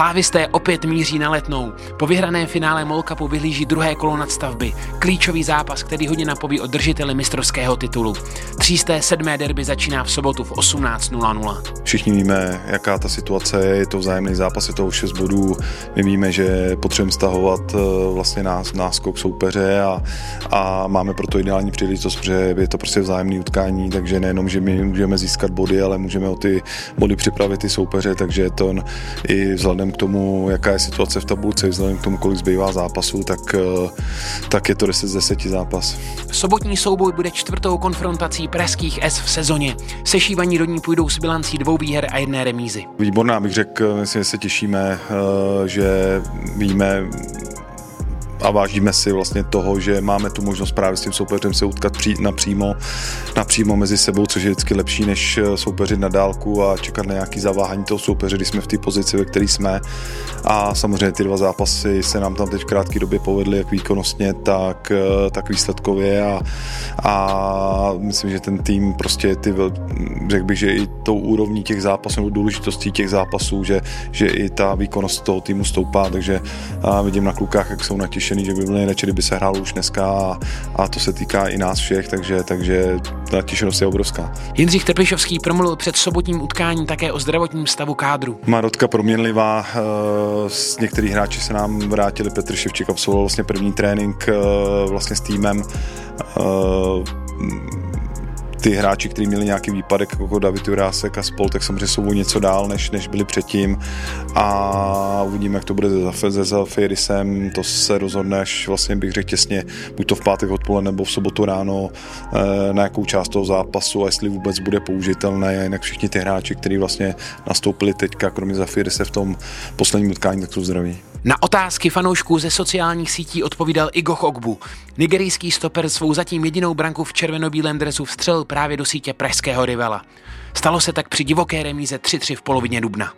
Slávisté opět míří na letnou. Po vyhraném finále Molkapu vyhlíží druhé kolo nadstavby. Klíčový zápas, který hodně napoví o držiteli mistrovského titulu. Třísté sedmé derby začíná v sobotu v 18.00. Všichni víme, jaká ta situace je, je to vzájemný zápas, je to už 6 bodů. My víme, že potřebujeme stahovat eh, vlastně nás, náskok soupeře a, a máme proto ideální příležitost, protože je to prostě vzájemný utkání, takže nejenom, že my můžeme získat body, ale můžeme o ty body připravit i soupeře, takže to i vzhledem k tomu, jaká je situace v tabulce, vzhledem k tomu, kolik zbývá zápasů, tak, eh, tak je to 10 z 10 zápas. Sobotní souboj bude čtvrtou konfrontací pražských S v sezóně. Sešívaní do ní půjdou s bilancí dvou výher a jedné remízy. Výborná, bych řekl, myslím, že se těšíme, eh, že víme, a vážíme si vlastně toho, že máme tu možnost právě s tím soupeřem se utkat pří, napřímo, napřímo mezi sebou, což je vždycky lepší, než eh, soupeřit na dálku a čekat na nějaký zaváhání toho soupeře, když jsme v té pozici, ve které jsme. A samozřejmě ty dva zápasy se nám tam teď v krátké době povedly, jak výkonnostně, tak, eh, tak výsledkově. A, a myslím, že ten tým prostě ty, řekl bych, že i tou úrovní těch zápasů, nebo důležitostí těch zápasů, že, že i ta výkonnost toho týmu stoupá, takže vidím na klukách, jak jsou natěšení nadšený, že by byli nejradši, kdyby se hrálo už dneska a, a to se týká i nás všech, takže, takže ta těšenost je obrovská. Jindřich Trpišovský promluvil před sobotním utkáním také o zdravotním stavu kádru. Marotka proměnlivá, z eh, některých hráči se nám vrátili, Petr Ševčík absolvoval vlastně první trénink eh, vlastně s týmem eh, ty hráči, kteří měli nějaký výpadek, jako David Jurásek a spol, tak samozřejmě jsou něco dál, než, než byli předtím. A uvidíme, jak to bude se Zafirisem. To se rozhodne až vlastně bych řekl těsně, buď to v pátek odpoledne nebo v sobotu ráno eh, na jakou část toho zápasu a jestli vůbec bude použitelné. Jinak všichni ty hráči, kteří vlastně nastoupili teďka, kromě Zafirise v tom posledním utkání, tak jsou zdraví. Na otázky fanoušků ze sociálních sítí odpovídal Igo Ogbu. Nigerijský stoper svou zatím jedinou branku v červenobílém dresu vstřelil právě do sítě pražského rivala. Stalo se tak při divoké remíze 3-3 v polovině dubna.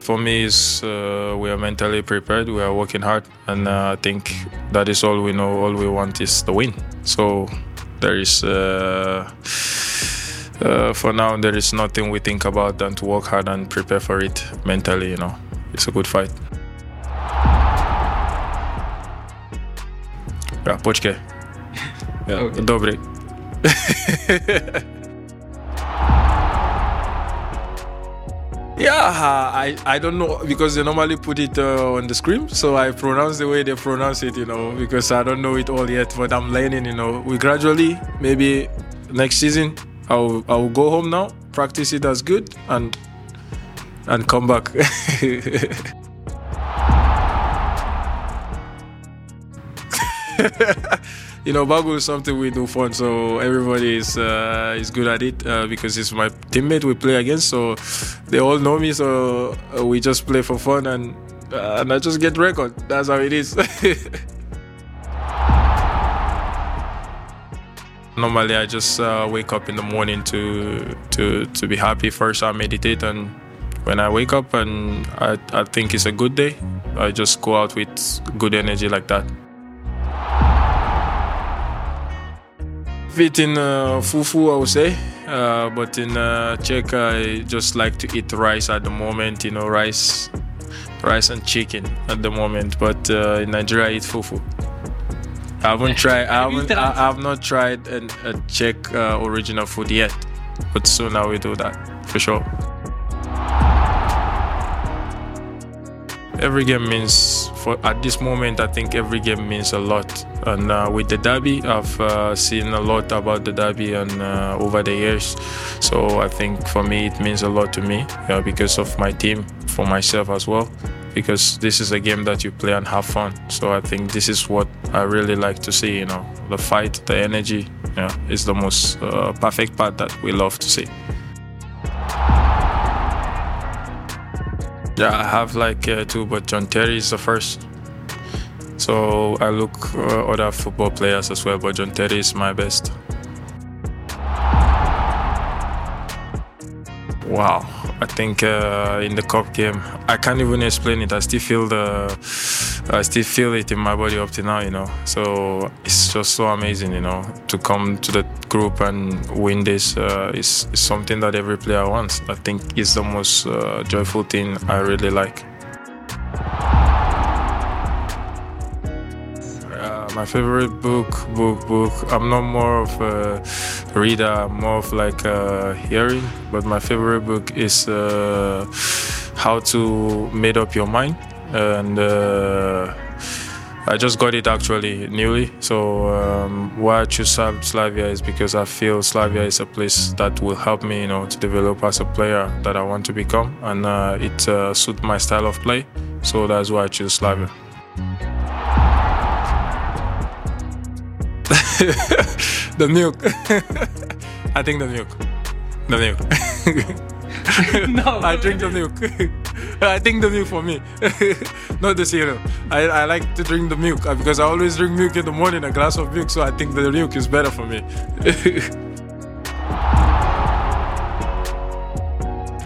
For me, is uh, we are mentally prepared. We are working hard, and uh, I think that is all we know. All we want is the win. So there is. Uh, uh, for now, there is nothing we think about than to work hard and prepare for it mentally. You know, it's a good fight. Ja, počkej. Ja, okay. Dobrý. yeah, I, I don't know because they normally put it uh, on the screen, so I pronounce the way they pronounce it, you know, because I don't know it all yet, but I'm learning, you know. We gradually, maybe next season, I'll I'll go home now, practice it as good, and and come back. you know, Bagu is something we do for fun, so everybody is uh, is good at it uh, because it's my teammate we play against, so they all know me, so uh, we just play for fun and uh, and I just get record. That's how it is. Normally, I just uh, wake up in the morning to to to be happy. First, I meditate, and when I wake up and I, I think it's a good day, I just go out with good energy like that. Fit in uh, fufu, I would say, uh, but in uh, Czech, I just like to eat rice at the moment. You know, rice, rice and chicken at the moment. But uh, in Nigeria, I eat fufu. I haven't tried. I haven't. I, have not tried an, a Czech uh, original food yet, but soon I will do that for sure. Every game means, for at this moment, I think every game means a lot. And uh, with the derby, I've uh, seen a lot about the derby and uh, over the years. So I think for me, it means a lot to me because of my team, for myself as well because this is a game that you play and have fun. So I think this is what I really like to see. You know, the fight, the energy, yeah, is the most uh, perfect part that we love to see. Yeah, I have like uh, two, but John Terry is the first. So I look uh, other football players as well, but John Terry is my best. Wow, I think uh, in the cup game, I can't even explain it. I still feel the, I still feel it in my body up to now. You know, so it's just so amazing. You know, to come to the group and win this uh, is, is, something that every player wants. I think it's the most uh, joyful thing I really like. my favorite book, book, book. I'm not more of a reader, I'm more of like a hearing. But my favorite book is uh, How to Made Up Your Mind. And uh, I just got it actually newly. So um, why I choose Slavia is because I feel Slavia is a place that will help me, you know, to develop as a player that I want to become, and uh, it uh, suits my style of play. So that's why I choose Slavia. the milk. I think the milk. The milk. no, I drink the milk. I think the milk for me, not the cereal. I, I like to drink the milk uh, because I always drink milk in the morning, a glass of milk. So I think the milk is better for me.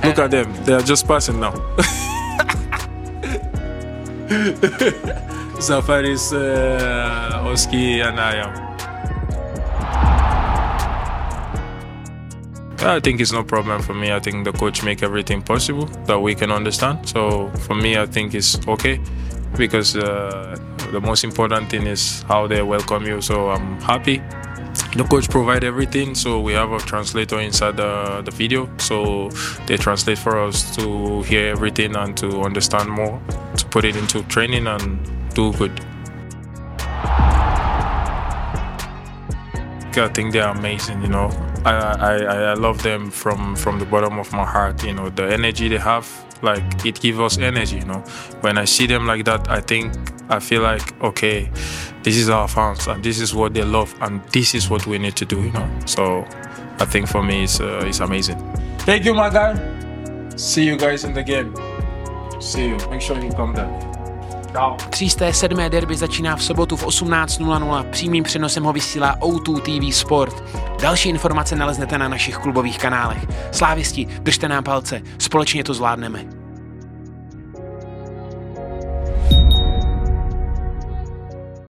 Look at them; they are just passing now. Zafeiris, uh, Oski, and I am. I think it's no problem for me. I think the coach make everything possible that we can understand. So for me, I think it's okay because uh, the most important thing is how they welcome you. So I'm happy. The coach provide everything, so we have a translator inside the, the video. So they translate for us to hear everything and to understand more, to put it into training and do good. I think they're amazing. You know, I, I, I love them from from the bottom of my heart. You know, the energy they have, like it gives us energy. You know, when I see them like that, I think I feel like okay, this is our fans and this is what they love and this is what we need to do. You know, so I think for me it's uh, it's amazing. Thank you, my guy. See you guys in the game. See you. Make sure you come there. Třísté sedmé derby začíná v sobotu v 18.00. Přímým přenosem ho vysílá O2 TV Sport. Další informace naleznete na našich klubových kanálech. Slávisti, držte nám palce, společně to zvládneme.